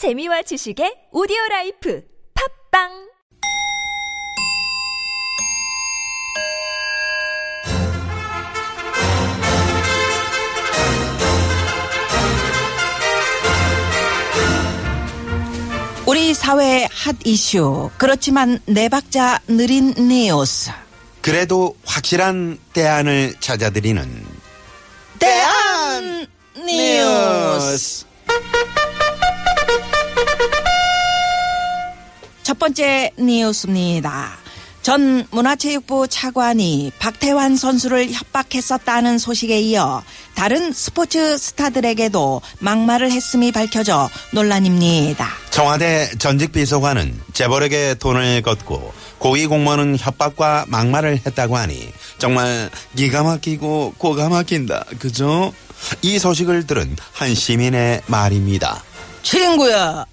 재미와 지식의 오디오 라이프 팝빵! 우리 사회의 핫 이슈. 그렇지만 네 박자 느린 뉴스. 그래도 확실한 대안을 찾아드리는 대안 뉴스 첫 번째 뉴스입니다. 전 문화체육부 차관이 박태환 선수를 협박했었다는 소식에 이어 다른 스포츠 스타들에게도 막말을 했음이 밝혀져 논란입니다. 청와대 전직 비서관은 재벌에게 돈을 걷고 고위 공무원은 협박과 막말을 했다고 하니 정말 기가 막히고 고가 막힌다. 그죠? 이 소식을 들은 한 시민의 말입니다. 친구야,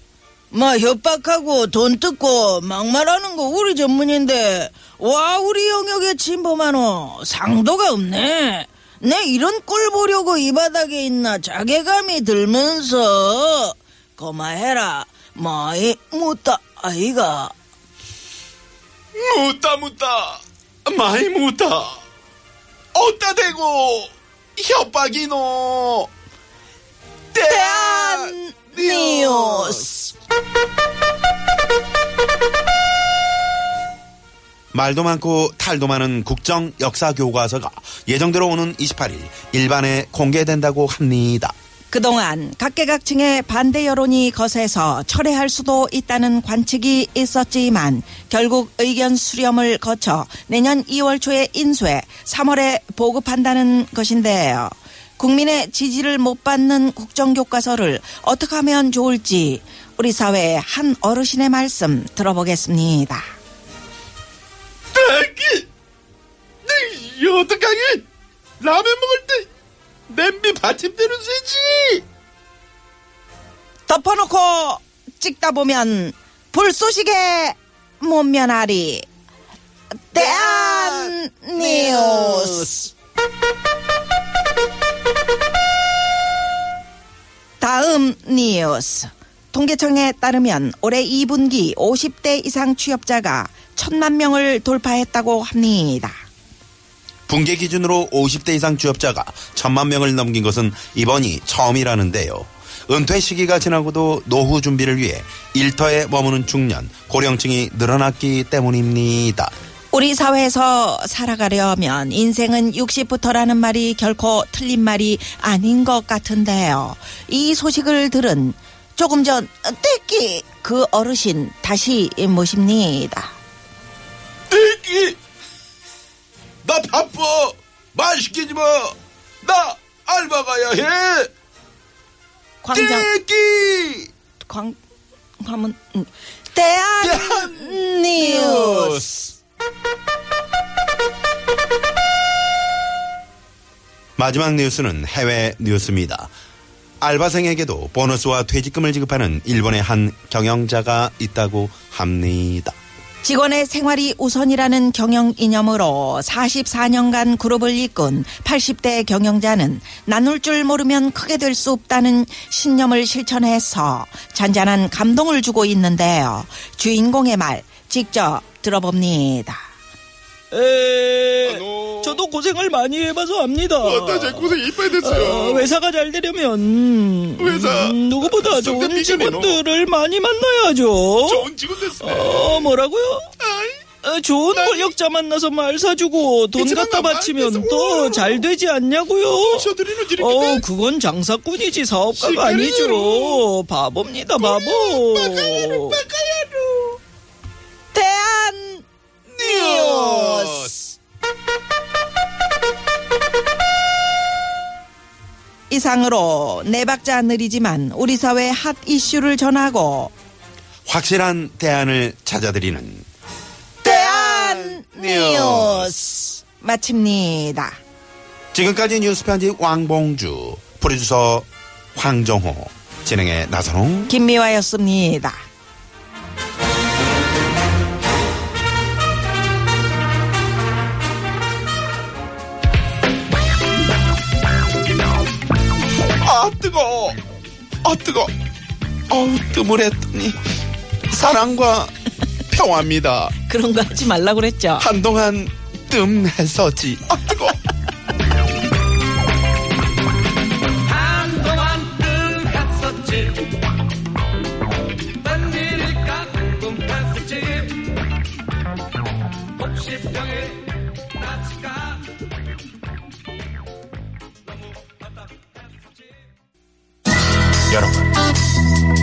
뭐 협박하고 돈 뜯고 막말하는 거 우리 전문인데 와 우리 영역에 침범하노 상도가 없네. 내 이런 꼴 보려고 이 바닥에 있나 자괴감이 들면서 고마해라. 많이 묻다 아이가. 묻다 묻다 많이 묻다 어따 대고 협박이노 대 말도 많고 탈도 많은 국정 역사 교과서가 예정대로 오는 28일 일반에 공개된다고 합니다. 그동안 각계각층의 반대 여론이 거세서 철회할 수도 있다는 관측이 있었지만 결국 의견 수렴을 거쳐 내년 2월 초에 인쇄, 3월에 보급한다는 것인데요. 국민의 지지를 못 받는 국정교과서를 어떻게 하면 좋을지 우리 사회의 한 어르신의 말씀 들어보겠습니다. 딸기 네, 어떡하게 라면 먹을 때 냄비 받침대로 쓰지 덮어놓고 찍다 보면 불쏘시개 못 면하리. 대한 뉴스. 다음 뉴스. 통계청에 따르면 올해 2분기 50대 이상 취업자가 천만 명을 돌파했다고 합니다. 분계 기준으로 50대 이상 취업자가 천만 명을 넘긴 것은 이번이 처음이라는데요. 은퇴 시기가 지나고도 노후 준비를 위해 일터에 머무는 중년, 고령층이 늘어났기 때문입니다. 우리 사회에서 살아가려면 인생은 60부터라는 말이 결코 틀린 말이 아닌 것 같은데요. 이 소식을 들은 조금 전 떼끼 그 어르신 다시 모십니다. 떼기! 나 바빠! 말 시키지 마! 나 알바 가야 해! 광장 떼기! 광 하면 음. 대한 뉴스. 마지막 뉴스는 해외 뉴스입니다. 알바생에게도 보너스와 퇴직금을 지급하는 일본의 한 경영자가 있다고 합니다. 직원의 생활이 우선이라는 경영 이념으로 44년간 그룹을 이끈 80대 경영자는 나눌 줄 모르면 크게 될 수 없다는 신념을 실천해서 잔잔한 감동을 주고 있는데요. 주인공의 말 직접 들어봅니다. 에, 저도 고생을 많이 해봐서 압니다. 고생 이빨 어, 회사가 잘 되려면 회사 음, 누구보다 좋은 직원들을 많이 만나야죠. 직원 됐어. 어, 뭐라고요? 어, 좋은 권력자 만나서 말 사주고 돈 갖다 나 바치면 또 잘 되지 않냐고요? 어, 그건 장사꾼이지 사업가가. 아니죠. 바보입니다, 바보. 이상으로 네 박자 느리지만 우리 사회 핫 이슈를 전하고 확실한 대안을 찾아드리는 대한 뉴스 마칩니다. 지금까지 뉴스 편집 왕봉주, 프로듀서 황정호, 진행의 나선홍. 김미화였습니다. 아 뜨거, 아 뜨거. 어우, 뜸을 했더니 사랑과 평화입니다. 그런 거 하지 말라고 그랬죠. 한동안 뜸했었지. 아,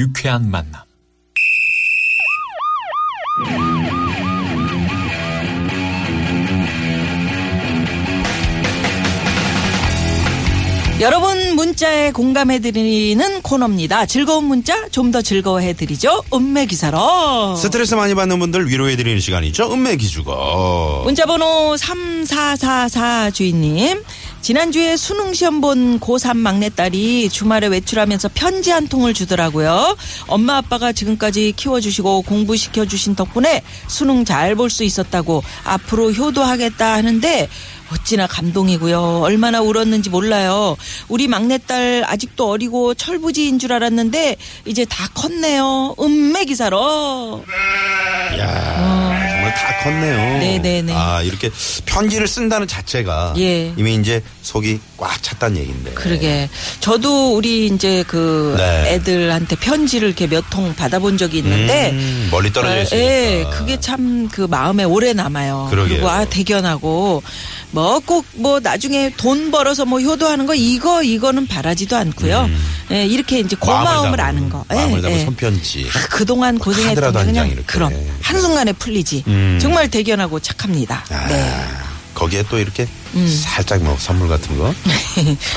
유쾌한 만남. 여러분 문자에 공감해드리는 코너입니다. 즐거운 문자 좀 더 즐거워해드리죠. 음매기사로. 스트레스 많이 받는 분들 위로해드리는 시간이죠. 은매기주거. 문자번호 3444 주인님. 지난주에 수능 시험 본 고3 막내딸이 주말에 외출하면서 편지 한 통을 주더라고요. 엄마 아빠가 지금까지 키워주시고 공부시켜주신 덕분에 수능 잘 볼 수 있었다고 앞으로 효도하겠다 하는데 어찌나 감동이고요. 얼마나 울었는지 몰라요. 우리 막내딸 아직도 어리고 철부지인 줄 알았는데 이제 다 컸네요. 음매기사로. 야 정말 다 컸네요. 네네네. 아, 이렇게 편지를 쓴다는 자체가 예. 이미 이제 속이 꽉 찼다는 얘기인데. 그러게. 저도 우리 이제 그 네. 애들한테 편지를 이렇게 몇 통 받아본 적이 있는데. 음, 멀리 떨어져 아, 있으니까. 예, 그게 참 그 마음에 오래 남아요. 그러게요. 리고 아 대견하고 뭐꼭뭐 나중에 돈 벌어서 뭐 효도하는 거 이거 이거는 바라지도 않고요. 예, 이렇게 이제 고마움을 음. 마음을 아는 거. 마음을 예, 담은 예. 손편지. 아, 그동안 고생했던 게한 그냥. 그럼 한순간에 풀리지. 음. 정말 대견하고 착합니다. 아, 네. 거기에 또 이렇게 살짝 뭐 선물 같은 거.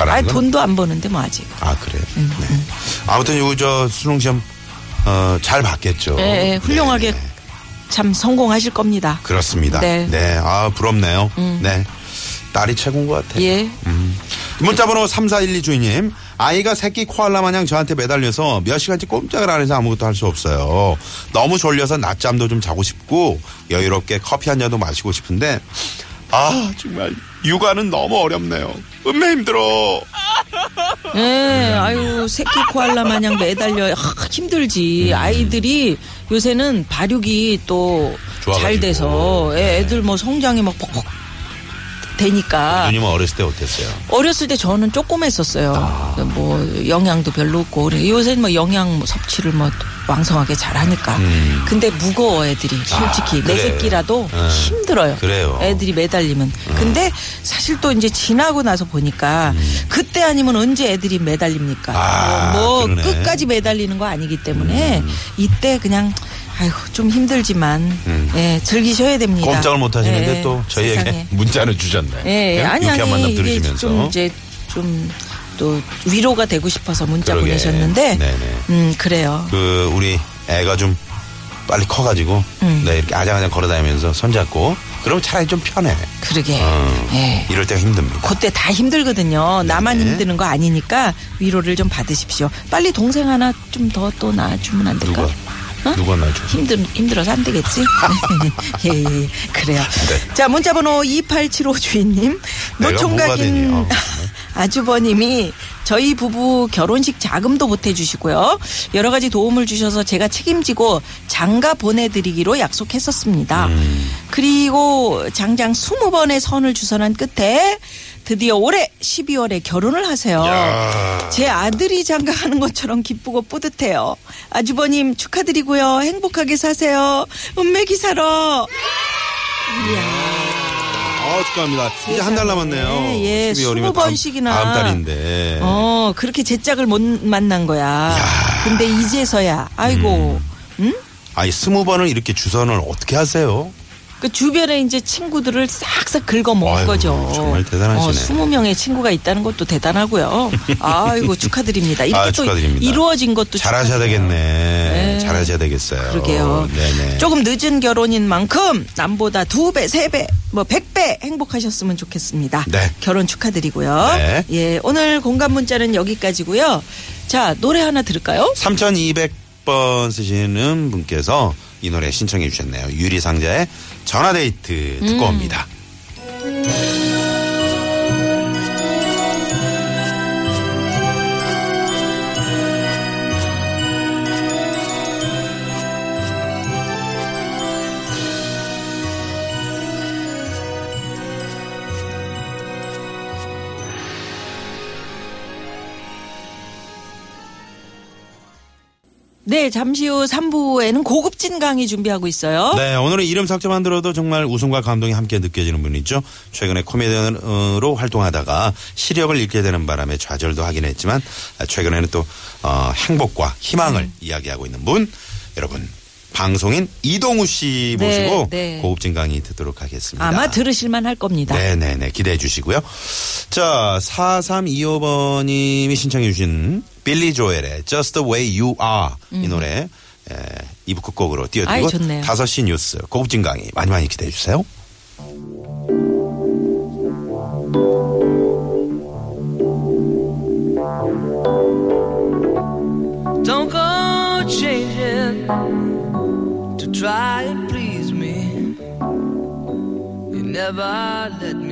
아, 돈도 안 버는데 뭐 아직. 아 그래요. 음, 네. 아무튼 요저 수능 시험 어, 잘 봤겠죠. 예, 예, 훌륭하게 네, 참 성공하실 겁니다. 그렇습니다. 네. 네. 아 부럽네요. 네. 딸이 최고인 것 같아요. 예. 문자번호 3412 주인님. 아이가 새끼 코알라 마냥 저한테 매달려서 몇 시간째 꼼짝을 안 해서 아무것도 할 수 없어요. 너무 졸려서 낮잠도 좀 자고 싶고 여유롭게 커피 한 잔도 마시고 싶은데 아 정말 육아는 너무 어렵네요. 음매 힘들어. 예, 아유, 새끼 코알라 마냥 매달려. 아, 힘들지. 음. 아이들이 요새는 발육이 또 잘. 돼서 예, 애들 뭐 성장이 막 퍽퍽 되니까. 누님은 어렸을 때 어땠어요? 어렸을 때 저는 조그맸었어요. 아. 뭐 영양도 별로 없고. 요새는 뭐 영양 뭐 섭취를 뭐 왕성하게 잘 하니까. 근데 무거워 애들이 솔직히 내 음. 아, 그래. 새끼라도 어. 힘들어요. 그래요. 애들이 매달리면. 근데 사실 또 이제 지나고 나서 보니까 그때 아니면 언제 애들이 매달립니까? 음. 아, 뭐 그러네. 음. 끝까지 매달리는 거 아니기 때문에 이때 그냥 아이고 좀 힘들지만 예, 즐기셔야 됩니다. 꼼짝을 음. 못 하시는데 예, 또 저희에게 세상에. 문자를 주셨네. 예, 예? 아니 유쾌한 만남 아니 이게 들으시면서. 좀 이제 좀 또 위로가 되고 싶어서 문자 그러게. 보내셨는데 네네. 음 그래요. 그 우리 애가 좀 빨리 커가지고 음. 네, 이렇게 아장아장 걸어다니면서 손잡고 그러면 차라리 좀 편해. 그러게. 어, 예. 이럴 때가 힘듭니다. 그때 다 힘들거든요. 나만 네. 힘드는 거 아니니까 위로를 좀 받으십시오. 빨리 동생 하나 좀 더 또 낳아주면 안 될까? 누가? 누가 낳아줘? 힘들, 힘들어서 안 되겠지? 예, 예, 그래요. 네. 자, 문자번호 2875 주인님. 노총각인 어, 아주버님이 저희 부부 결혼식 자금도 보태주시고요. 여러 가지 도움을 주셔서 제가 책임지고 장가 보내드리기로 약속했었습니다. 음. 그리고 장장 20번의 선을 주선한 끝에 드디어 올해 12월에 결혼을 하세요. 야. 제 아들이 장가하는 것처럼 기쁘고 뿌듯해요. 아주버님 축하드리고요. 행복하게 사세요. 음메 기사로. 아, 축하합니다. 이제 한 달 남았네요. 예, 12월이면 20번씩이나. 다음, 달인데. 어, 그렇게 제 짝을 못 만난 거야. 근데 이제서야, 아이고, 응? 아니, 스무 번을 이렇게 주선을 어떻게 하세요? 그 주변에 이제 친구들을 싹싹 긁어 먹은 아이고, 거죠. 정말 대단하시네. 어, 20명의 친구가 있다는 것도 대단하고요. 아이고 축하드립니다. 이렇게 아, 또 축하드립니다. 이루어진 것도 잘하셔야. 되겠네. 잘하셔야 되겠어요. 그러게요. 네네. 조금 늦은 결혼인 만큼 남보다 두 배, 세 배, 뭐백배 행복하셨으면 좋겠습니다. 네. 결혼 축하드리고요. 네. 예, 오늘 공감 문자는 여기까지고요. 자, 노래 하나 들을까요? 3200번 쓰시는 분께서 이 노래 신청해 주셨네요. 유리상자의 전화데이트 음. 듣고 옵니다. 네, 잠시 후 3부에는 고급진 강의 준비하고 있어요. 네, 오늘은 이름 삭제만 들어도 정말 웃음과 감동이 함께 느껴지는 분이죠. 최근에 코미디언으로 활동하다가 시력을 잃게 되는 바람에 좌절도 하긴 했지만 최근에는 또 어, 행복과 희망을 음. 이야기하고 있는 분 여러분 방송인 이동우 씨 네, 모시고 네. 고급진 강의 듣도록 하겠습니다. 아마 들으실만 할 겁니다. 네네네 기대해 주시고요. 자 4325번님이 신청해 주신 빌리 조엘의 Just the Way You Are 이 노래 에, 2부 끝곡으로 음. 띄워드리고 좋네요. 5시 뉴스 고급진 강의 많이 많이 기대해 주세요. never let